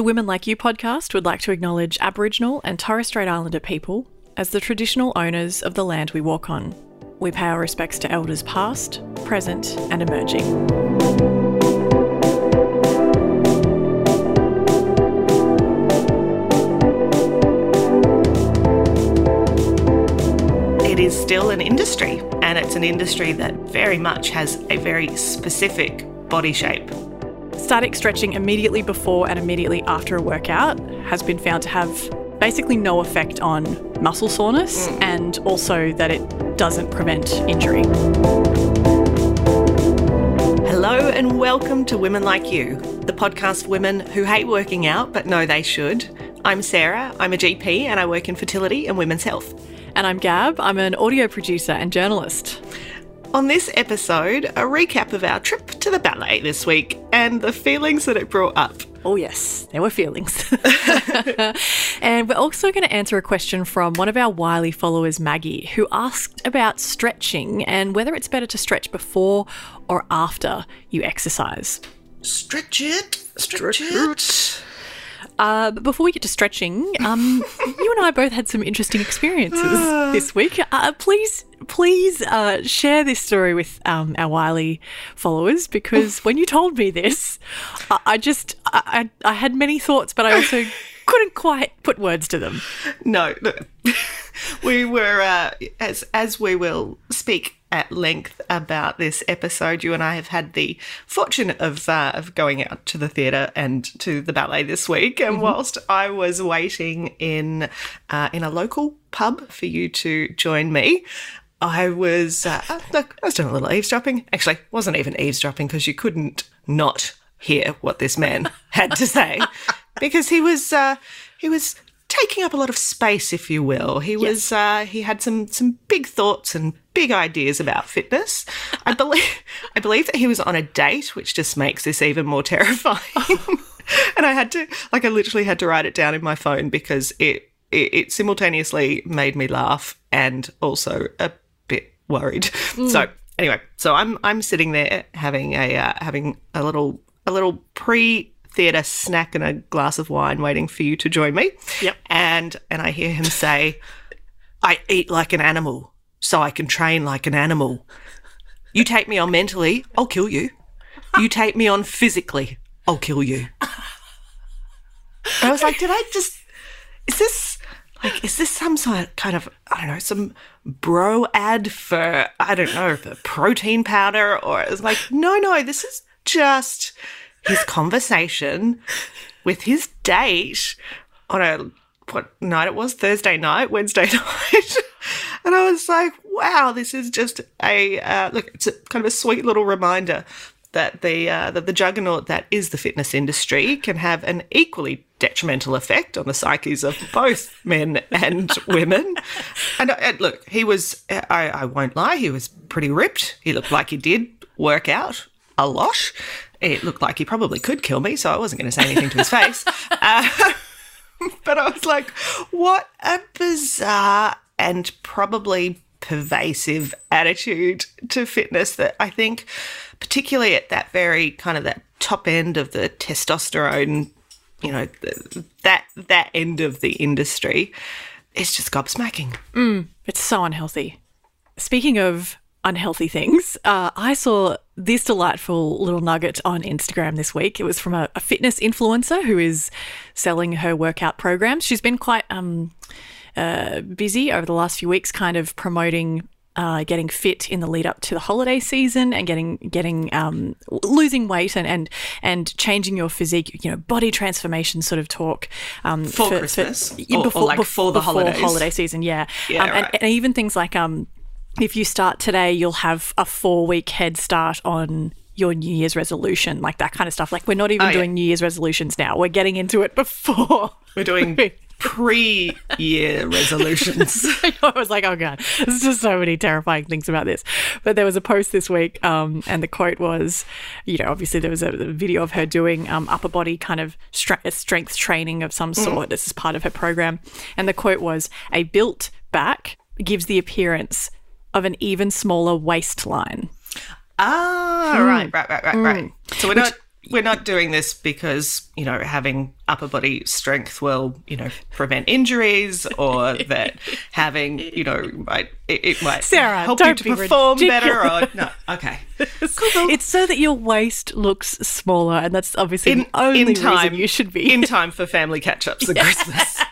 The Women Like You podcast would like to acknowledge Aboriginal and Torres Strait Islander people as the traditional owners of the land we walk on. We pay our respects to elders past, present, and emerging. It is still an industry, and it's an industry that very much has a very specific body shape. Static stretching immediately before and immediately after a workout has been found to have basically no effect on muscle soreness mm. and also that it doesn't prevent injury. Hello, and welcome to Women Like You, the podcast for women who hate working out but know they should. I'm Sarah, I'm a GP, and I work in fertility and women's health. And I'm Gab, I'm an audio producer and journalist. On this episode, a recap of our trip to the ballet this week and the feelings that it brought up. Oh, yes, there were feelings. and we're also going to answer a question from one of our wily followers, Maggie, who asked about stretching and whether it's better to stretch before or after you exercise. Stretch it, stretch it. Uh, but before we get to stretching, um, you and I both had some interesting experiences this week. Uh, please, please uh, share this story with um, our wily followers because when you told me this, I, I just I, I I had many thoughts, but I also couldn't quite put words to them. No, no. we were uh, as as we will speak at length about this episode. You and I have had the fortune of uh, of going out to the theatre and to the ballet this week. And whilst I was waiting in uh, in a local pub for you to join me. I was uh, look, I was doing a little eavesdropping. Actually, wasn't even eavesdropping because you couldn't not hear what this man had to say because he was uh, he was taking up a lot of space, if you will. He was uh, he had some some big thoughts and big ideas about fitness. I believe I believe that he was on a date, which just makes this even more terrifying. and I had to like I literally had to write it down in my phone because it it, it simultaneously made me laugh and also a bit worried. So anyway, so I'm I'm sitting there having a uh, having a little a little pre theatre snack and a glass of wine waiting for you to join me. Yep. And and I hear him say, I eat like an animal, so I can train like an animal. You take me on mentally, I'll kill you. You take me on physically, I'll kill you. And I was like, did I just is this like is this some sort of kind of I don't know, some bro ad for I don't know, for protein powder or it was like, no, no, this is just his conversation with his date on a what night it was Thursday night, Wednesday night, and I was like, wow, this is just a uh, look. It's a kind of a sweet little reminder that the uh, that the juggernaut that is the fitness industry can have an equally detrimental effect on the psyches of both men and women. And, uh, and look, he was I, I won't lie, he was pretty ripped. He looked like he did work out a lot. It looked like he probably could kill me, so I wasn't going to say anything to his face. Uh, but I was like, what a bizarre and probably pervasive attitude to fitness that I think, particularly at that very kind of that top end of the testosterone, you know, th- that that end of the industry, it's just gobsmacking. It's so unhealthy. Speaking of unhealthy things, uh, I saw this delightful little nugget on Instagram this week. It was from a, a fitness influencer who is selling her workout programs. She's been quite um, uh, busy over the last few weeks, kind of promoting. Uh, getting fit in the lead up to the holiday season and getting getting um, losing weight and, and and changing your physique, you know, body transformation sort of talk um, For Christmas? yeah, Or- or like before the holidays? holiday season, yeah, Yeah, um, and, and even things like um, if you start today, you'll have a four week head start on your New Year's resolution, like that kind of stuff. Like we're not even Oh, yeah. doing New Year's resolutions now. We're getting into it before. We're doing pre year resolutions. I was like, oh god, there's just so many terrifying things about this. But there was a post this week, um, and the quote was, you know, obviously there was a, a video of her doing um, upper body kind of stre- strength training of some sort. This is part of her program, and the quote was, "A built back gives the appearance of an even smaller waistline." ah, right, right, right, right, right. So we're not we're not doing this because you know having upper body strength will you know prevent injuries or that having you know might it, it might Sarah, help you to be perform better or ridiculous. no okay It's so that your waist looks smaller, and that's obviously in, the only in time reason you should be. in time for family catch-ups at christmas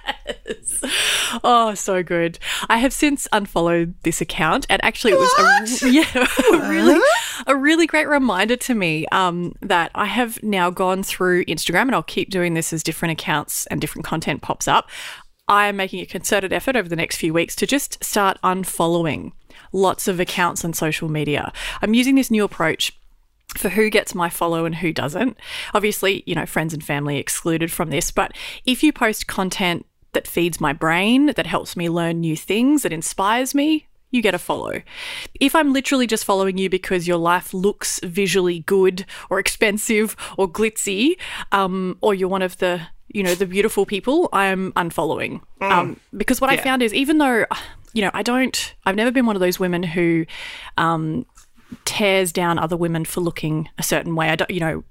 Oh, so good. I have since unfollowed this account, and actually, it was a, yeah, a really, a really great reminder to me um, that I have now gone through Instagram, and I'll keep doing this as different accounts and different content pops up. I am making a concerted effort over the next few weeks to just start unfollowing lots of accounts on social media. I'm using this new approach for who gets my follow and who doesn't. Obviously, you know, friends and family excluded from this, but if you post content that feeds my brain, that helps me learn new things, that inspires me, you get a follow. If I'm literally just following you because your life looks visually good or expensive or glitzy, um, or you're one of the you know the beautiful people, I'm unfollowing. Um, because what I found is even though you know I don't, I've never been one of those women who um, tears down other women for looking a certain way. I don't, you know,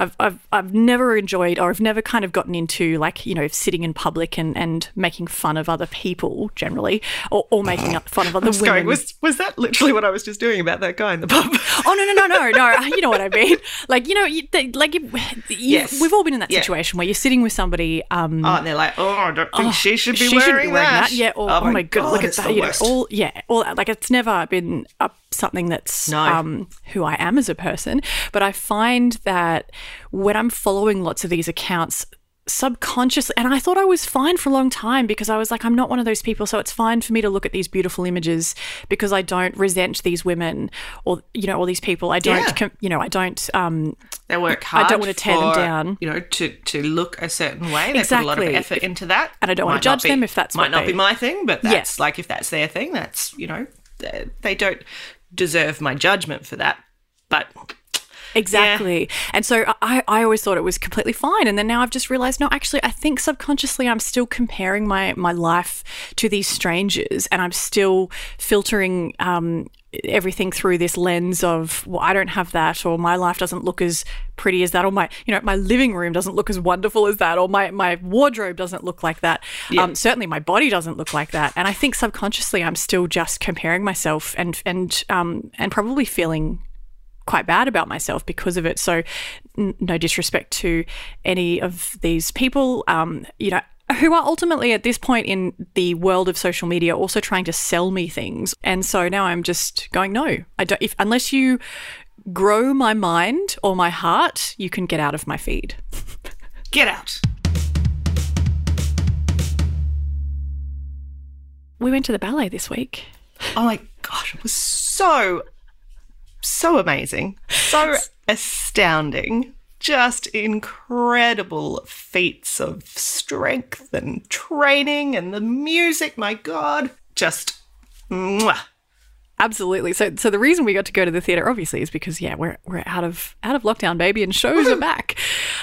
I've, I've, I've never enjoyed or I've never kind of gotten into like, you know, sitting in public and, and making fun of other people generally or, or making fun of other Just women. going, was was that literally what I was just doing about that guy in the pub? Oh no no no no no! You know what I mean? Like you know, you, they, like you, Yes. we've all been in that Yeah. situation where you're sitting with somebody. Um, Oh, and they're like, oh, I don't think she should be she wearing, shouldn't be wearing that. that. Yeah. Or, oh, my god, look at that. You know, all yeah, all that. like it's never been up something that's No. um who I am as a person. But I find that when I'm following lots of these accounts subconsciously and I thought I was fine for a long time because I was like I'm not one of those people so it's fine for me to look at these beautiful images because I don't resent these women or you know all these people I don't Yeah. you know I don't um They work hard. don't wanna tear them down. You know, to to look a certain way. They put a lot of effort into that. And I don't wanna judge be- them if that's might not they- be my thing, but Yeah. like if that's their thing, that's you know, they don't deserve my judgment for that. But Exactly. And so I, I always thought it was completely fine. And then now I've just realized, no, actually, I think subconsciously I'm still comparing my, my life to these strangers and I'm still filtering um, everything through this lens of, well, I don't have that, or my life doesn't look as pretty as that, or my, you know, my living room doesn't look as wonderful as that, or my, my wardrobe doesn't look like that. Um, certainly my body doesn't look like that. And I think subconsciously I'm still just comparing myself and, and, um, and probably feeling quite bad about myself because of it. So, n- no disrespect to any of these people, um, you know, who are ultimately at this point in the world of social media also trying to sell me things. And so now I'm just going, no, I don't. If unless you grow my mind or my heart, you can get out of my feed. get out. We went to the ballet this week. Oh my gosh, it was so, so amazing. So astounding. Just incredible feats of strength and training and the music, my God. Just mwah. Absolutely. So, so the reason we got to go to the theater, obviously, is because yeah, we're we're out of out of lockdown, baby, and shows are back,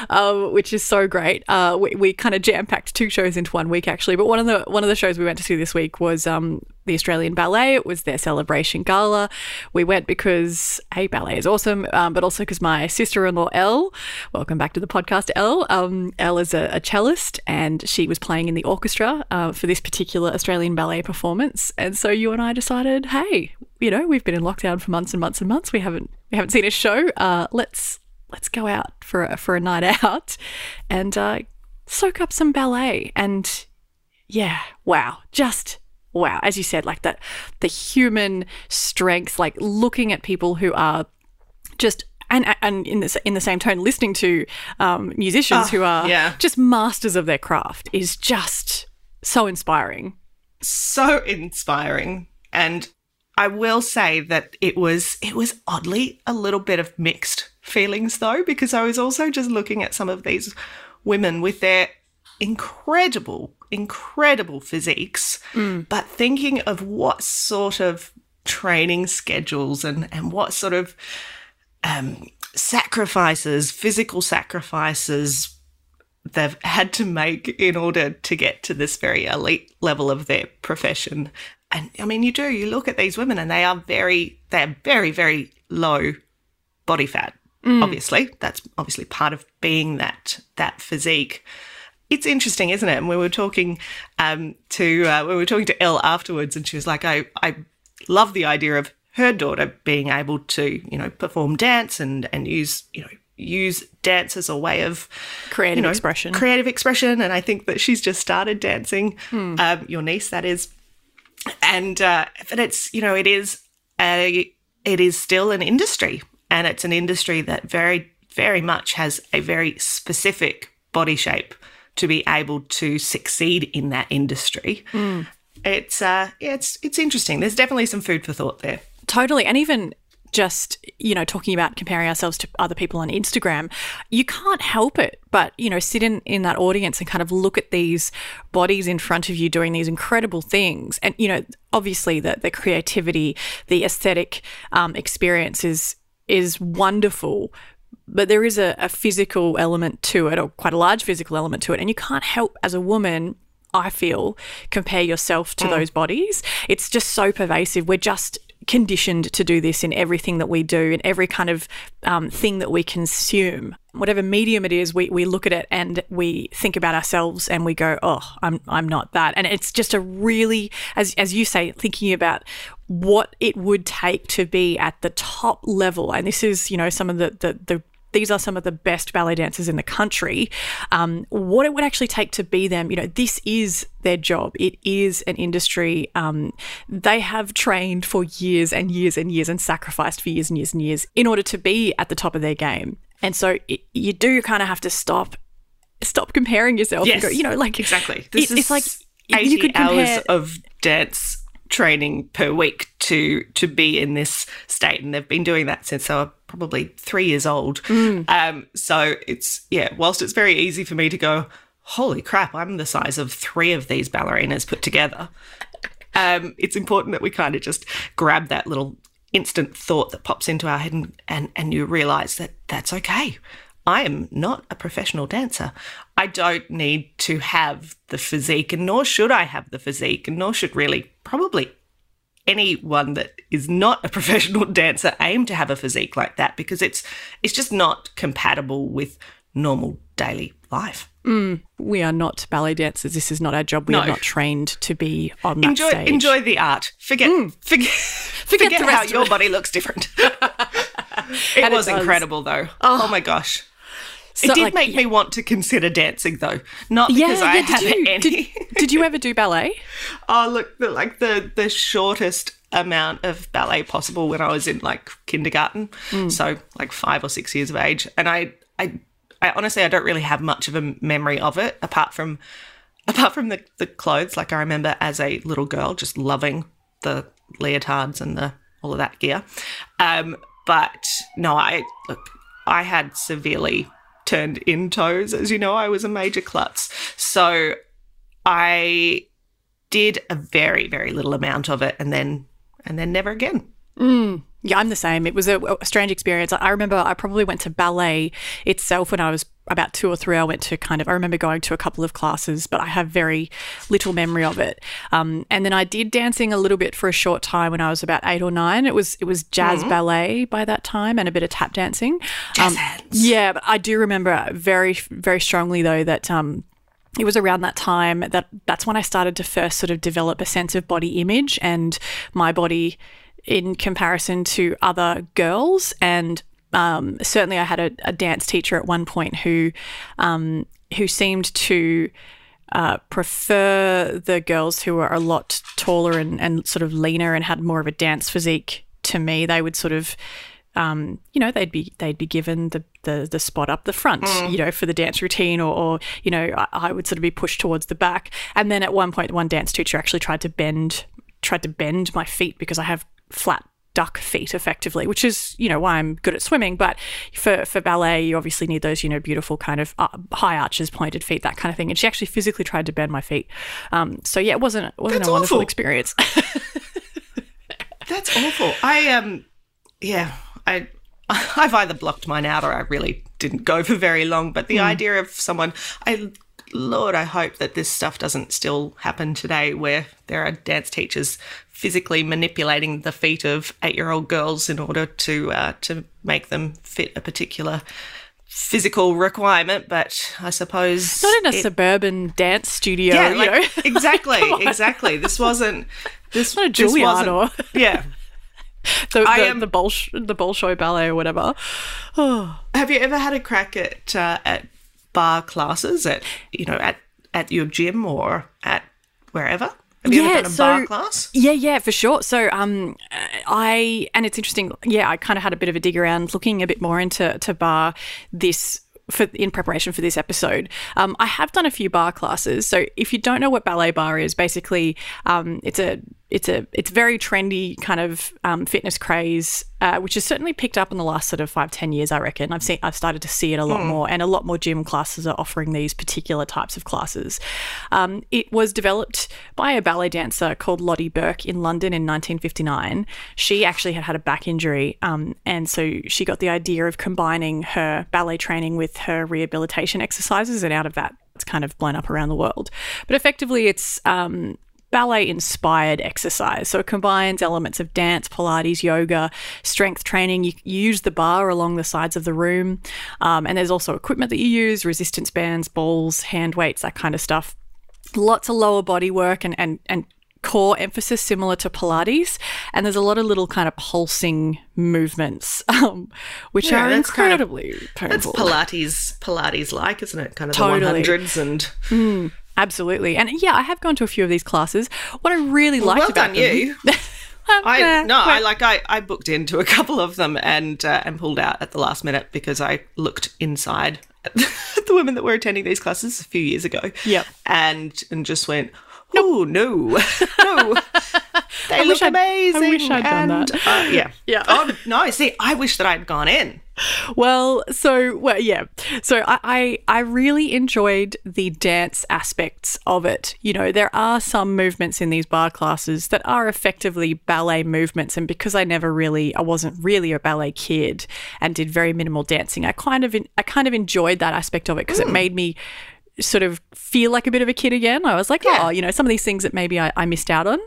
uh, which is so great. Uh, we we kind of jam packed two shows into one week, actually. But one of the one of the shows we went to see this week was um, the Australian Ballet. It was their celebration gala. We went because hey, ballet is awesome, um, but also because my sister-in-law Elle, welcome back to the podcast, Elle. Um, Elle is a, a cellist, and she was playing in the orchestra uh, for this particular Australian ballet performance. And so you and I decided, hey, you know, we've been in lockdown for months and months and months. We haven't we haven't seen a show. Uh, let's let's go out for a, for a night out and uh, soak up some ballet. And yeah, wow, just wow. As you said, like that, the human strength, like looking at people who are just. And, and in the, in the same tone, listening to um, musicians who are yeah. just masters of their craft is just so inspiring. so inspiring and I will say that it was it was oddly a little bit of mixed feelings though because I was also just looking at some of these women with their incredible incredible physiques but thinking of what sort of training schedules and and what sort of um sacrifices physical sacrifices they've had to make in order to get to this very elite level of their profession. And I mean, you do, you look at these women and they are very, they're very, very low body fat. Obviously, that's obviously part of being that that physique. It's interesting, isn't it? And we were talking um, to uh, we were talking to Elle afterwards, and she was like, "I I love the idea of her daughter being able to you know perform dance and and use you know use dance as a way of Creative you know, expression. creative expression. And i think that she's just started dancing um, your niece that is. And uh, but it's you know it is a it is still an industry. And it's an industry that very very much has a very specific body shape to be able to succeed in that industry it's uh yeah, it's it's interesting there's definitely some food for thought there Totally. And even just, you know, talking about comparing ourselves to other people on Instagram, you can't help it but, you know, sit in, in that audience and kind of look at these bodies in front of you doing these incredible things. And, you know, obviously the, the creativity, the aesthetic um, experience is, is wonderful. But there is a, a physical element to it, or quite a large physical element to it. And you can't help as a woman I feel, compare yourself to those bodies. It's just so pervasive. We're just conditioned to do this in everything that we do, in every kind of um, thing that we consume. Whatever medium it is, we, we look at it and we think about ourselves and we go, oh, I'm, I'm not that. And it's just a really, as, as you say, thinking about what it would take to be at the top level. And this is, you know, some of the, the, the these are some of the best ballet dancers in the country. Um, what it would actually take to be them, you know, this is their job. It is an industry. Um, they have trained for years and years and years and sacrificed for years and years and years in order to be at the top of their game. And so it, you do kind of have to stop, stop comparing yourself. And go, you know, like exactly this is it's like 80 you could hours of dance training per week to to be in this state and they've been doing that since they were probably three years old Mm. um so it's yeah whilst it's very easy for me to go holy crap i'm the size of three of these ballerinas put together um it's important that we kind of just grab that little instant thought that pops into our head and and, and you realize that that's okay I am not a professional dancer. I don't need to have the physique, and nor should I have the physique, and nor should really probably anyone that is not a professional dancer aim to have a physique like that because it's it's just not compatible with normal daily life. Mm. we are not ballet dancers. This is not our job. We No. are not trained to be on that Enjoy stage. enjoy the art. Forget mm. forget forget, the how your it. body looks different. it And was does. incredible though. Oh, oh my gosh. So, it did like, make me want to consider dancing though. Not because I did have you, any did, did you ever do ballet? Oh, look, the, like the the shortest amount of ballet possible when I was in like kindergarten, so like five or six years of age, and I, I, I honestly I don't really have much of a memory of it apart from, apart from the the clothes. Like I remember as a little girl just loving the leotards and the all of that gear, um, but no, I look, I had severely turned in toes, as you know, I was a major klutz, so I did a very very little amount of it and then and then never again mm. Yeah, I'm the same. It was a, a strange experience. I remember I probably went to ballet itself when I was about two or three. I went to kind of, I remember going to a couple of classes, but I have very little memory of it. Um, and then I did dancing a little bit for a short time when I was about eight or nine. It was it was jazz ballet by that time and a bit of tap dancing. Jazz Um, hands. Yeah, but I do remember very very strongly though that. Um, it was around that time that that's when I started to first sort of develop a sense of body image and my body in comparison to other girls. And um, certainly, I had a, a dance teacher at one point who um, who seemed to uh, prefer the girls who were a lot taller and, and sort of leaner and had more of a dance physique to me. They would sort of um, you know, they'd be they'd be given the, the the spot up the front, you know, for the dance routine, or, or you know, I, I would sort of be pushed towards the back. And then at one point, one dance teacher actually tried to bend tried to bend my feet because I have flat duck feet effectively which is you know why i'm good at swimming. But for for ballet you obviously need those you know beautiful kind of uh, high arches pointed feet that kind of thing. And she actually physically tried to bend my feet. Um, so yeah it wasn't it wasn't That's a wonderful awful. experience. That's awful. I um yeah i i've either blocked mine out or i really didn't go for very long. But the idea of someone i Lord, I hope that this stuff doesn't still happen today where there are dance teachers physically manipulating the feet of eight year old girls in order to uh, to make them fit a particular physical requirement, but I suppose Not in a it- suburban dance studio, yeah, you like, know. exactly, exactly. This wasn't this Not a Juilliard wasn't- or- yeah. the, I am- the Bolsh- the Bolshoi ballet or whatever. Oh, Have you ever had a crack at uh, at bar classes at you know at at your gym or at wherever? Have you Yeah, ever done a so- bar class? Yeah, yeah, for sure. So, um, I and it's interesting. Yeah, I kind of had a bit of a dig around, looking a bit more into to bar this for in preparation for this episode. Um, I have done a few bar classes. So, if you don't know what ballet bar is, basically, um, it's a it's a it's very trendy kind of um, fitness craze, uh, which has certainly picked up in the last sort of five ten years. I reckon I've seen I've started to see it a lot more, and a lot more gym classes are offering these particular types of classes. Um, it was developed by a ballet dancer called Lotte Berk in London in 1959. She actually had had a back injury, um, and so she got the idea of combining her ballet training with her rehabilitation exercises, and out of that, it's kind of blown up around the world. But effectively, it's um, ballet inspired exercise. So it combines elements of dance, Pilates, yoga, strength training. You, you use the bar along the sides of the room. Um, and there's also equipment that you use resistance bands, balls, hand weights, that kind of stuff. Lots of lower body work and, and, and core emphasis similar to Pilates. And there's a lot of little kind of pulsing movements, um, which Yeah, are that's kind of- incredibly That's. Pilates, Pilates like, isn't it? Kind of Totally. the one hundreds and Absolutely. And yeah, I have gone to a few of these classes. What I really liked well about done them, you. I no, I like I, I booked into a couple of them and uh, and pulled out at the last minute because I looked inside at the women that were attending these classes a few years ago. Yep. and and just went. Oh no, no! They wish look I'd- I amazing. wish I'd done that. uh, yeah, Yeah. Oh no! See, I wish that I'd gone in. Well, so well, yeah. So I, I I really enjoyed the dance aspects of it. You know, there are some movements in these bar classes that are effectively ballet movements, and because I never really, I wasn't really a ballet kid and did very minimal dancing. I kind of, I kind of enjoyed that aspect of it because it hmm. made me sort of feel like a bit of a kid again. I was like, Yeah. oh, you know, some of these things that maybe I, I missed out on.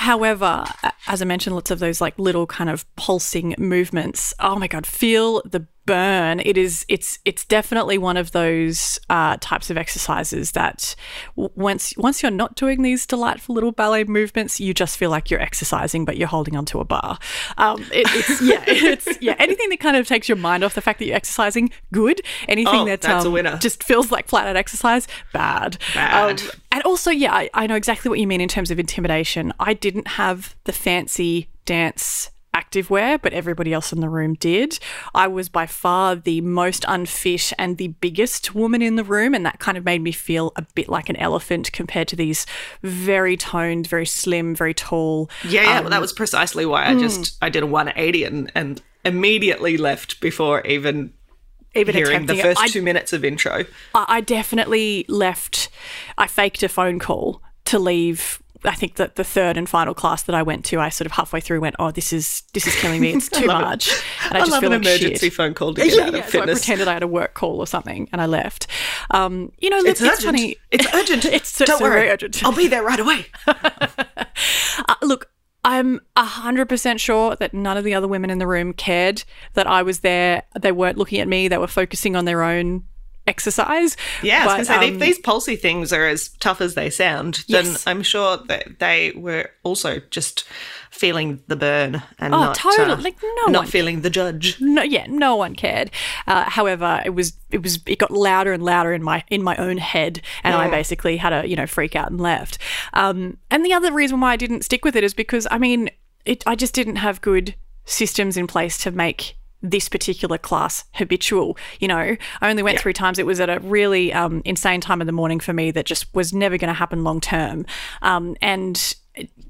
However, as I mentioned, lots of those like little kind of pulsing movements. Oh my god, feel the burn. It is. It's. It's definitely one of those uh, types of exercises that w- once once you're not doing these delightful little ballet movements, you just feel like you're exercising, but you're holding onto a bar. Um, it, it's yeah. It's yeah. Anything that kind of takes your mind off the fact that you're exercising, good. Anything Oh, that that's a um, winner. just feels like flat out exercise, bad. Bad. Um, and also, yeah, I, I know exactly what you mean in terms of intimidation. I didn't have the fancy dance activewear, but everybody else in the room did. I was by far the most unfit and the biggest woman in the room, and that kind of made me feel a bit like an elephant compared to these very toned, very slim, very tall. Yeah, yeah. Um, well, that was precisely why hmm. I just I did a 180 and and immediately left before even even hearing the attempting it. first I two minutes of intro. I I definitely left. I faked a phone call to leave. I think that the third and final class that I went to, I sort of halfway through went, "Oh, this is this is killing me. It's too love it. much." And I I just feel an like emergency shit. phone call to get Yeah, out of yeah, so I fitness. pretended I had a work call or something, and I left. Um, you know, look, it's it's, urgent. funny. It's urgent. It's so- Don't so worry. very urgent. I'll be there right away. Uh, look, I'm hundred percent sure that none of the other women in the room cared that I was there. They weren't looking at me. They were focusing on their own exercise. Yeah, I was But, say, um, these pulsy things are as tough as they sound, then Yes. I'm sure that they were also just feeling the burn and Oh, not, totally. uh, Like, no not feeling the judge. no yeah no one cared uh, however it was it was it got louder and louder in my in my own head and i basically had a you know freak out and left um, and the other reason why i didn't stick with it is because i mean it i just didn't have good systems in place to make this particular class habitual you know i only went three times it was at a really um, insane time of the morning for me that just was never going to happen long term um, and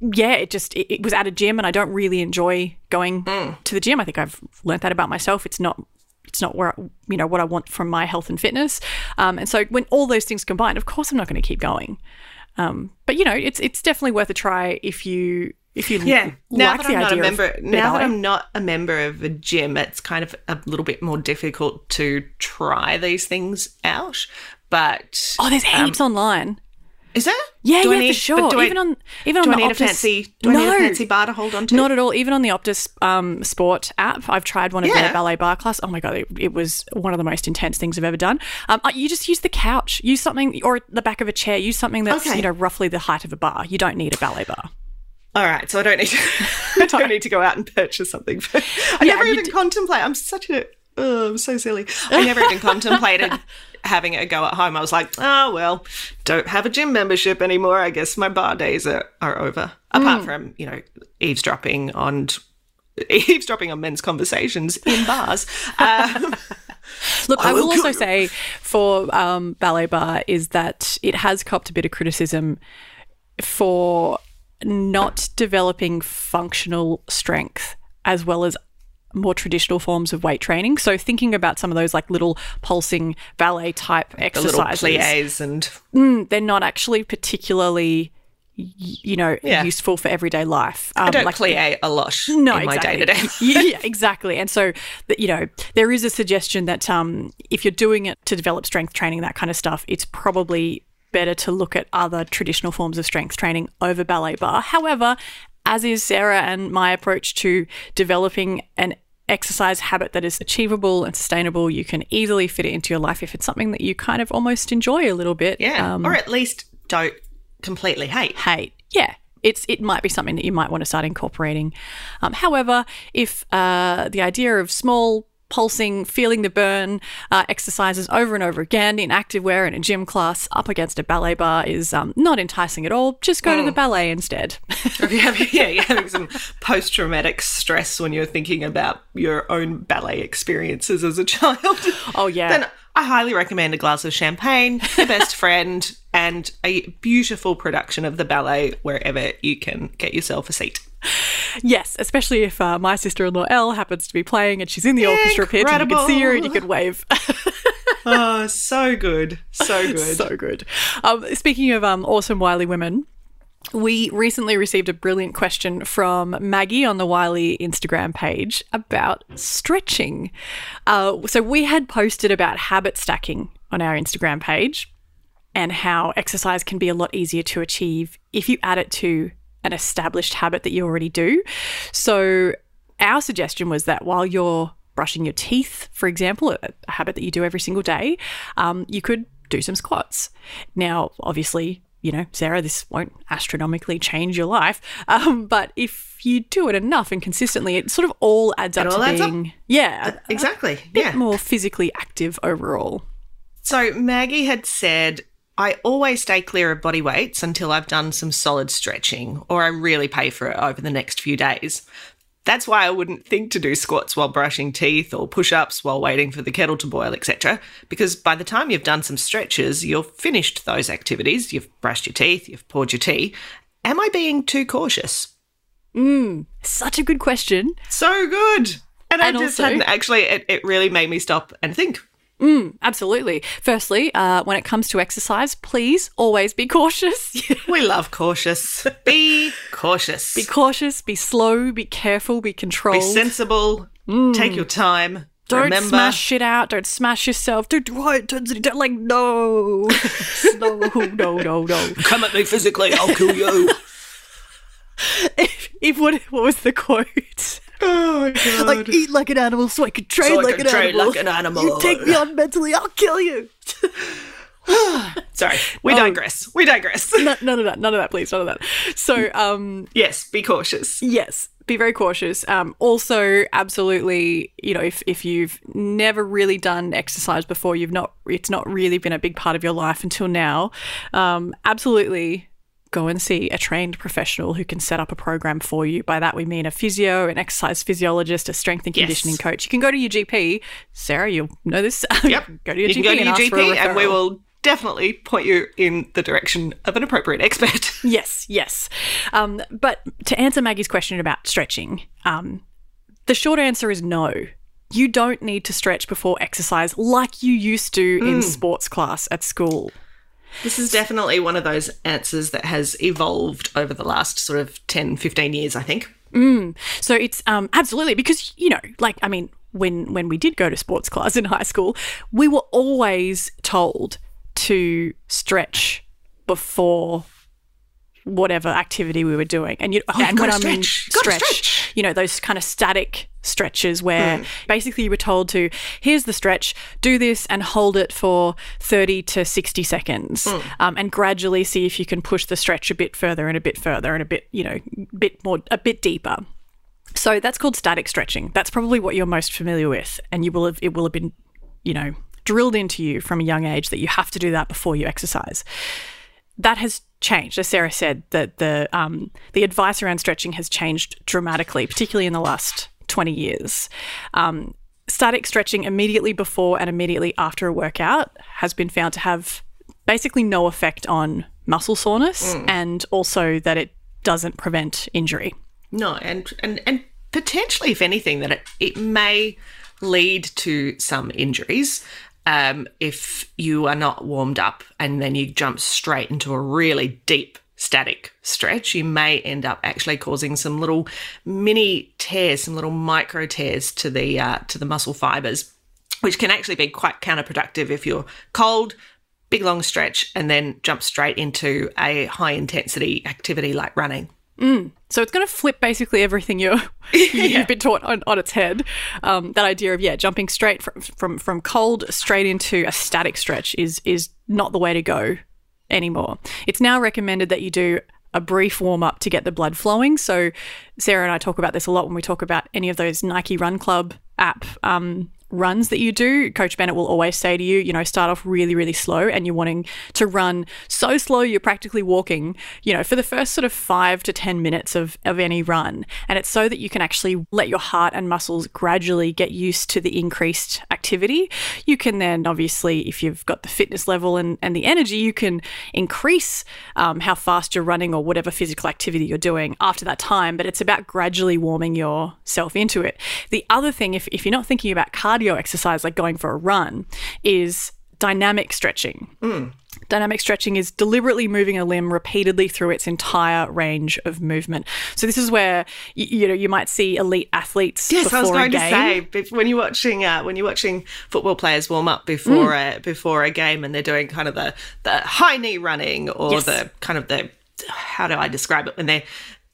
yeah, it just it, it was at a gym, and I don't really enjoy going to the gym. I think I've learnt that about myself. It's not it's not where you know what I want from my health and fitness. Um, and so when all those things combined, of course, I'm not going to keep going. Um, but you know, it's it's definitely worth a try if you if you Yeah. Now like that the I'm not a member, now that. I'm not a member of a gym, it's kind of a little bit more difficult to try these things out. but Oh, there's heaps online. is there? Yeah, Do I yeah, need- for sure. but do I- even on even do on I the need Optus, a fancy? Do I need a fancy bar to hold on to? Not at all. Even on the Optus um, Sport app, I've tried one of Yeah. their ballet bar class. Oh my god, it, it was one of the most intense things I've ever done. Um, uh, you just use the couch, use something, or the back of a chair. Use something that's Okay. you know roughly the height of a bar. You don't need a ballet bar. All right, so I don't need to. I don't need to go out and purchase something. For, I Yeah, never even d- contemplate. I'm such a. Oh, I'm so silly. I never even contemplated having a go at home. I was like, oh well, don't have a gym membership anymore. I guess my bar days are, are over. Hmm. Apart from you know eavesdropping on eavesdropping on men's conversations in bars. Um, Look, I, will will also say for um, ballet bar is that it has copped a bit of criticism for not developing functional strength as well as more traditional forms of weight training. So thinking about some of those like little pulsing ballet type little exercises, plies and they're not actually particularly you know Yeah. useful for everyday life. Um, I don't like plie a lot no, in my day exactly. to day. yeah, exactly. And so, you know, there is a suggestion that um, if you're doing it to develop strength training, that kind of stuff, it's probably better to look at other traditional forms of strength training over ballet bar. However, as is Sarah and my approach to developing an exercise habit that is achievable and sustainable, you can easily fit it into your life if it's something that you kind of almost enjoy a little bit. Yeah, Um, or at least don't completely hate. hate. Yeah. It's, it might be something that you might want to start incorporating. Um, however, if uh, the idea of small, pulsing, feeling the burn uh, exercises over and over again in activewear in a gym class up against a ballet bar is um, not enticing at all, just go to the ballet instead. If you're having, yeah, you're having some post traumatic stress when you're thinking about your own ballet experiences as a child. Oh, yeah. Then I highly recommend a glass of champagne, your best friend, and a beautiful production of the ballet wherever you can get yourself a seat. Yes, especially if uh, my sister in law Elle happens to be playing and she's in the orchestra pit and you can see her and you can wave. Oh, so good. So good. so good. Um, speaking of um, awesome Wiley women, we recently received a brilliant question from Maggie on the Wiley Instagram page about stretching. Uh, so we had posted about habit stacking on our Instagram page and how exercise can be a lot easier to achieve if you add it to an established habit that you already do. So our suggestion was that while you're brushing your teeth, for example, a, a habit that you do every single day, um, you could do some squats. Now, obviously, you know, Sarah, this won't astronomically change your life, um, but if you do it enough and consistently, it sort of all adds up all to adds up. being, yeah, a Exactly. Yeah. more physically active overall. So Maggie had said, I always stay clear of body weights until I've done some solid stretching or I really pay for it over the next few days. That's why I wouldn't think to do squats while brushing teeth or push ups while waiting for the kettle to boil, etc. Because by the time you've done some stretches, you've finished those activities, you've brushed your teeth, you've poured your tea. Am I being too cautious? Mm, such a good question. So good. And, And I just also- hadn't actually, it, it really made me stop and think. Absolutely. Firstly, uh, when it comes to exercise, please always be cautious. We love cautious. Be cautious. be cautious, be slow, be careful, be controlled. Be controlled. sensible. Take your time. don't Remember, smash shit out. Don't smash yourself. Don't do it. Don't, don't like no, no, no, no, no. come at me physically, I'll kill you. If, if what what was the quote? Oh my god. Like eat like an animal, so I can train So I like can an train animal. like an animal. You take me on mentally, I'll kill you. Sorry, we digress. We digress. No, none of that. None of that, please. None of that. So, um, yes, be cautious. Yes, be very cautious. Um, also, absolutely, you know, if, if you've never really done exercise before, you've not, it's not really been a big part of your life until now. Um, absolutely, go and see a trained professional who can set up a program for you. By that we mean a physio, an exercise physiologist, a strength and Yes. conditioning coach. You can go to your GP. Sarah, you'll know this. Yep. go to your you GP can go to and your ask for a GP and we will definitely point you in the direction of an appropriate expert. Yes, yes. Um, but to answer Maggie's question about stretching, um, the short answer is no. You don't need to stretch before exercise like you used to in sports class at school. This is definitely one of those answers that has evolved over the last sort of 10, 15 years, I think. So it's um, absolutely because you know, like I mean, when when we did go to sports class in high school, we were always told to stretch before whatever activity we were doing. And you, Oh, and when I mean stretch. Stretch. You know, those kind of static stretches where Hmm. basically you were told to here's the stretch, do this and hold it for 30 to 60 seconds, Hmm. um, and gradually see if you can push the stretch a bit further and a bit further and a bit, you know, bit more, a bit deeper. So that's called static stretching. That's probably what you're most familiar with, and you will have it will have been, you know, drilled into you from a young age that you have to do that before you exercise. That has changed, as Sarah said. That the um, the advice around stretching has changed dramatically, particularly in the last twenty years. Um, static stretching immediately before and immediately after a workout has been found to have basically no effect on muscle soreness, and also that it doesn't prevent injury. No, and and and potentially, if anything, that it, it may lead to some injuries um, if you are not warmed up and then you jump straight into a really deep static stretch. You may end up actually causing some little mini tears, some little micro tears to the uh, to the muscle fibers, which can actually be quite counterproductive if you're cold. Big long stretch and then jump straight into a high intensity activity like running. So it's going to flip basically everything you're, you, you've been taught on, on its head. Um, that idea of yeah, jumping straight from, from from cold straight into a static stretch is is not the way to go anymore. It's now recommended that you do a brief warm up to get the blood flowing. So Sarah and I talk about this a lot when we talk about any of those Nike Run Club app um, runs that you do. Coach Bennett will always say to you, you know, start off really, really slow and you're wanting to run so slow you're practically walking, you know, for the first sort of five to 10 minutes of, of any run. And it's so that you can actually let your heart and muscles gradually get used to the increased activity. You can then, obviously, if you've got the fitness level and, and the energy, you can increase um, how fast you're running or whatever physical activity you're doing after that time. But it's about gradually warming yourself into it. The other thing, if, if you're not thinking about cardio exercise like going for a run, is dynamic stretching. Dynamic stretching is deliberately moving a limb repeatedly through its entire range of movement. So this is where you, you know you might see elite athletes Yes, I was going to say when you're watching uh, when you're watching football players warm up before Mm. a before a game and they're doing kind of the the high knee running or Yes. the kind of the how do I describe it when they're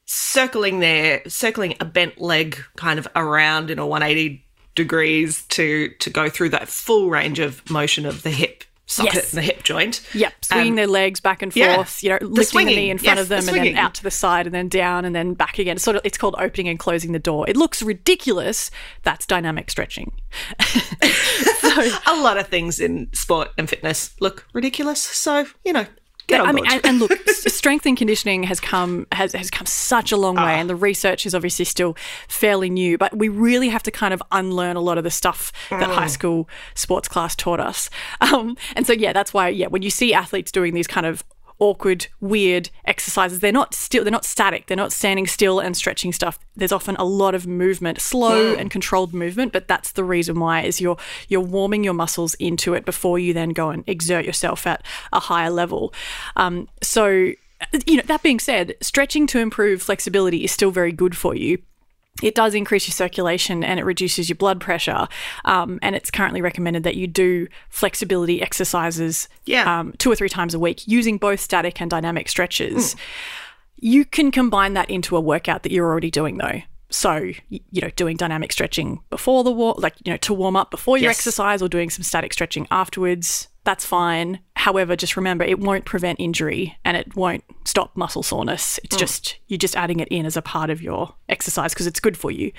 circling their circling a bent leg kind of around in a 180 degrees to to go through that full range of motion of the hip socket Yes. and the hip joint. Yep, swinging Um, their legs back and yeah, forth, you know, the lifting the swinging, knee in front yes, of them the and then out to the side and then down and then back again. Sort of, it's called opening and closing the door. It looks ridiculous. That's dynamic stretching. A lot of things in sport and fitness look ridiculous, so you know, get on I mean, and, and look, strength and conditioning has come has, has come such a long Ah. way, and the research is obviously still fairly new. But we really have to kind of unlearn a lot of the stuff that Mm. high school sports class taught us. Um, and so, yeah, that's why, yeah, when you see athletes doing these kind of awkward weird exercises. They're not still they're not static. They're not standing still and stretching stuff. There's often a lot of movement slow and controlled movement but that's the reason why is you're you're warming your muscles into it before you then go and exert yourself at a higher level. Um, so you know that being said stretching to improve flexibility is still very good for you it does increase your circulation and it reduces your blood pressure. Um, and it's currently recommended that you do flexibility exercises Yeah. um, two or three times a week using both static and dynamic stretches. You can combine that into a workout that you're already doing, though. So, you know, doing dynamic stretching before the war, like, you know, to warm up before your Yes. exercise or doing some static stretching afterwards, that's fine. However, just remember it won't prevent injury and it won't stop muscle soreness. It's just, you're just adding it in as a part of your exercise because it's good for you,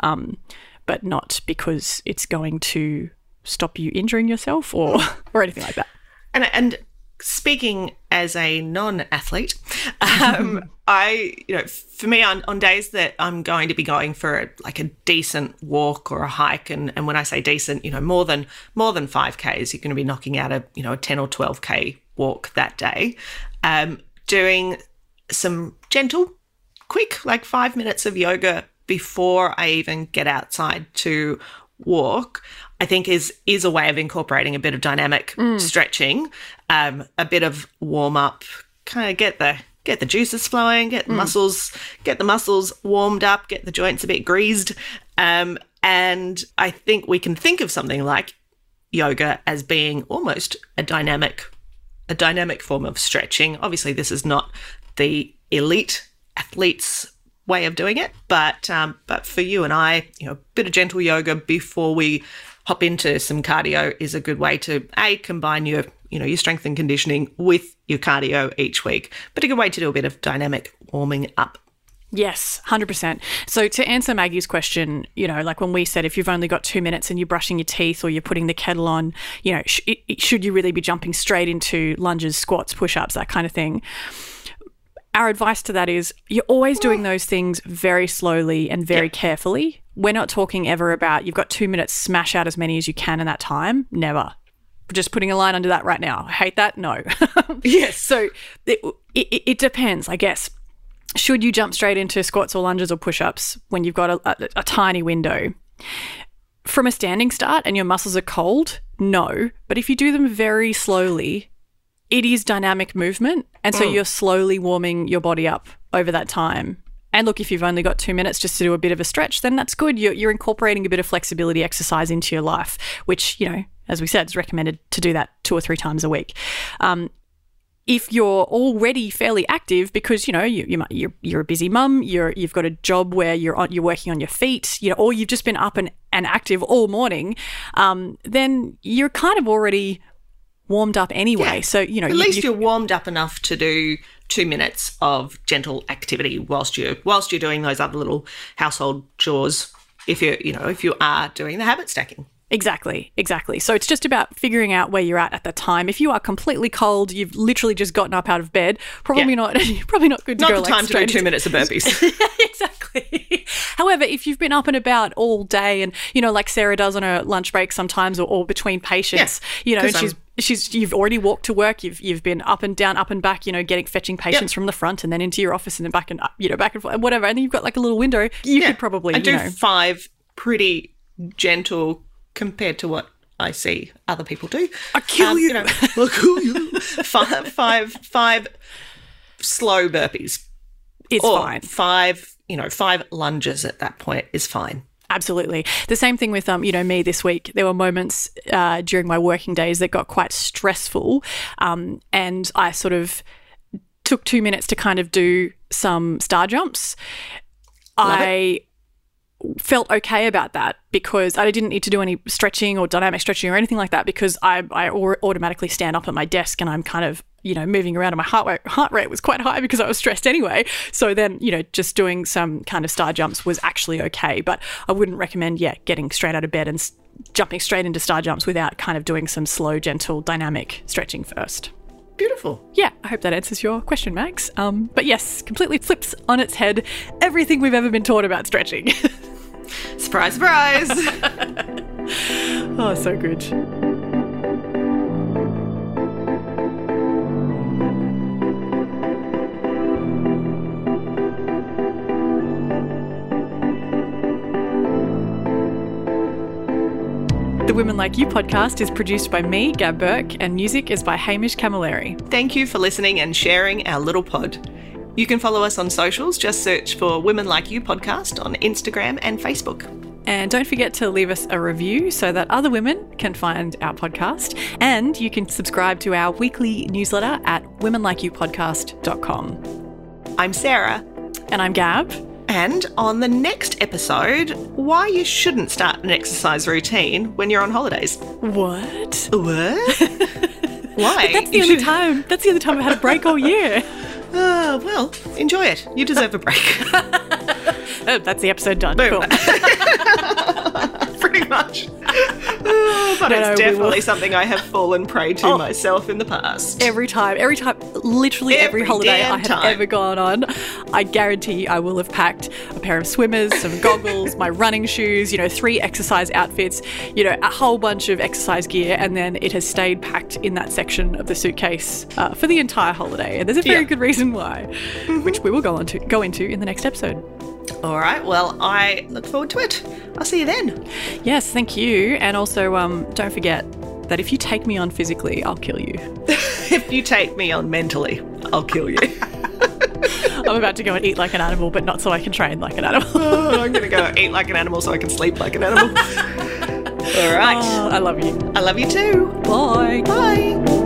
um, but not because it's going to stop you injuring yourself or, or anything like that. And and speaking as a non-athlete, um, I you know for me on, on days that I'm going to be going for a, like a decent walk or a hike, and, and when I say decent, you know more than more than five k's, you're going to be knocking out a you know a ten or twelve k walk that day. Um, doing some gentle, quick like five minutes of yoga before I even get outside to walk, I think is is a way of incorporating a bit of dynamic stretching, um, a bit of warm up, kind of get the get the juices flowing, get the muscles get the muscles warmed up, get the joints a bit greased, um, and I think we can think of something like yoga as being almost a dynamic a dynamic form of stretching. Obviously, this is not the elite athletes way of doing it, but um, but for you and I, you know, a bit of gentle yoga before we hop into some cardio is a good way to a combine your you know your strength and conditioning with your cardio each week, but a good way to do a bit of dynamic warming up. Yes, 100%. So, to answer Maggie's question, you know, like when we said if you've only got two minutes and you're brushing your teeth or you're putting the kettle on, you know, sh- should you really be jumping straight into lunges, squats, push ups, that kind of thing? Our advice to that is you're always doing those things very slowly and very carefully. We're not talking ever about you've got two minutes, smash out as many as you can in that time. Never just putting a line under that right now. I hate that. No. Yes. So it, it, it depends, I guess. Should you jump straight into squats or lunges or push ups when you've got a, a, a tiny window? From a standing start and your muscles are cold, no. But if you do them very slowly, it is dynamic movement. And so you're slowly warming your body up over that time. And look, if you've only got two minutes just to do a bit of a stretch, then that's good. You're, you're incorporating a bit of flexibility exercise into your life, which, you know, as we said, is recommended to do that two or three times a week. Um, if you're already fairly active because you know you, you might, you're you're a busy mum, you're you've got a job where you're on, you're working on your feet, you know, or you've just been up and, and active all morning, um, then you're kind of already warmed up anyway. Yeah. So you know, At you- least you- are warmed up enough to do two minutes of gentle activity whilst you whilst you're doing those other little household chores. If you're, you know if you are doing the habit stacking. Exactly, exactly. So it's just about figuring out where you're at at the time. If you are completely cold, you've literally just gotten up out of bed, probably Yeah. not probably not good to Not go the like time to do two minutes of burpees. exactly. However, if you've been up and about all day and, you know, like Sarah does on her lunch break sometimes or, or between patients, Yeah, you know, she's I'm- she's you've already walked to work, you've you've been up and down, up and back, you know, getting fetching patients from the front and then into your office and then back and up, you know, back and forth, whatever. And then you've got like a little window. You Yeah. could probably, I you do know, five pretty gentle compared to what I see other people do. I kill um, you. know, I'll kill you. Five, five, five slow burpees it's or fine. five, you know, five lunges at that point is fine. Absolutely. The same thing with um, you know, me this week. There were moments uh, during my working days that got quite stressful, um, and I sort of took two minutes to kind of do some star jumps. I felt okay about that because I didn't need to do any stretching or dynamic stretching or anything like that because I, I automatically stand up at my desk and I'm kind of, you know, moving around and my heart rate, heart rate was quite high because I was stressed anyway. So then, you know, just doing some kind of star jumps was actually okay. But I wouldn't recommend, yeah, getting straight out of bed and jumping straight into star jumps without kind of doing some slow, gentle, dynamic stretching first. Beautiful. Yeah, I hope that answers your question, Max. Um, but yes, completely flips on its head everything we've ever been taught about stretching. Surprise, surprise. oh, so good. Women Like You podcast is produced by me, Gab Burke, and music is by Hamish Camilleri. Thank you for listening and sharing our little pod. You can follow us on socials. Just search for Women Like You podcast on Instagram and Facebook. And don't forget to leave us a review so that other women can find our podcast. And you can subscribe to our weekly newsletter at womenlikeyoupodcast.com. I'm Sarah, And I'm Gab. And on the next episode, why you shouldn't start an exercise routine when you're on holidays. What? What? Why? That's the You only should- time. That's the only time I've had a break all year. Ah, well, enjoy it. You deserve a break. Oh, that's the episode done. Boom. Cool. Pretty much. Oh, but No, it's no, definitely something I have fallen prey to Oh. myself in the past. Every time, every time, literally every, Every holiday I have time. ever gone on, I guarantee I will have packed a pair of swimmers, some goggles, my running shoes, you know, three exercise outfits, you know, a whole bunch of exercise gear, and then it has stayed packed in that section of the suitcase uh, for the entire holiday. And there's a very Yeah. good reason why, which we will go on to go into in the next episode. All right, well, I look forward to it. I'll see you then. Yes, thank you, and also um, don't forget that if you take me on physically, I'll kill you. If you take me on mentally, I'll kill you. I'm about to go and eat like an animal, but not so I can train like an animal. Oh, I'm going to go eat like an animal so I can sleep like an animal. All right. Oh, I love you. I love you too. Bye. Bye.